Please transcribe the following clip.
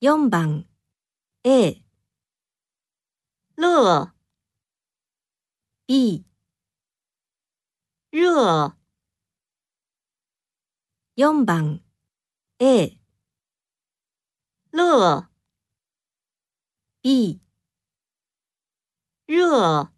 4番 A 乐 B 热4番 A 乐 B 热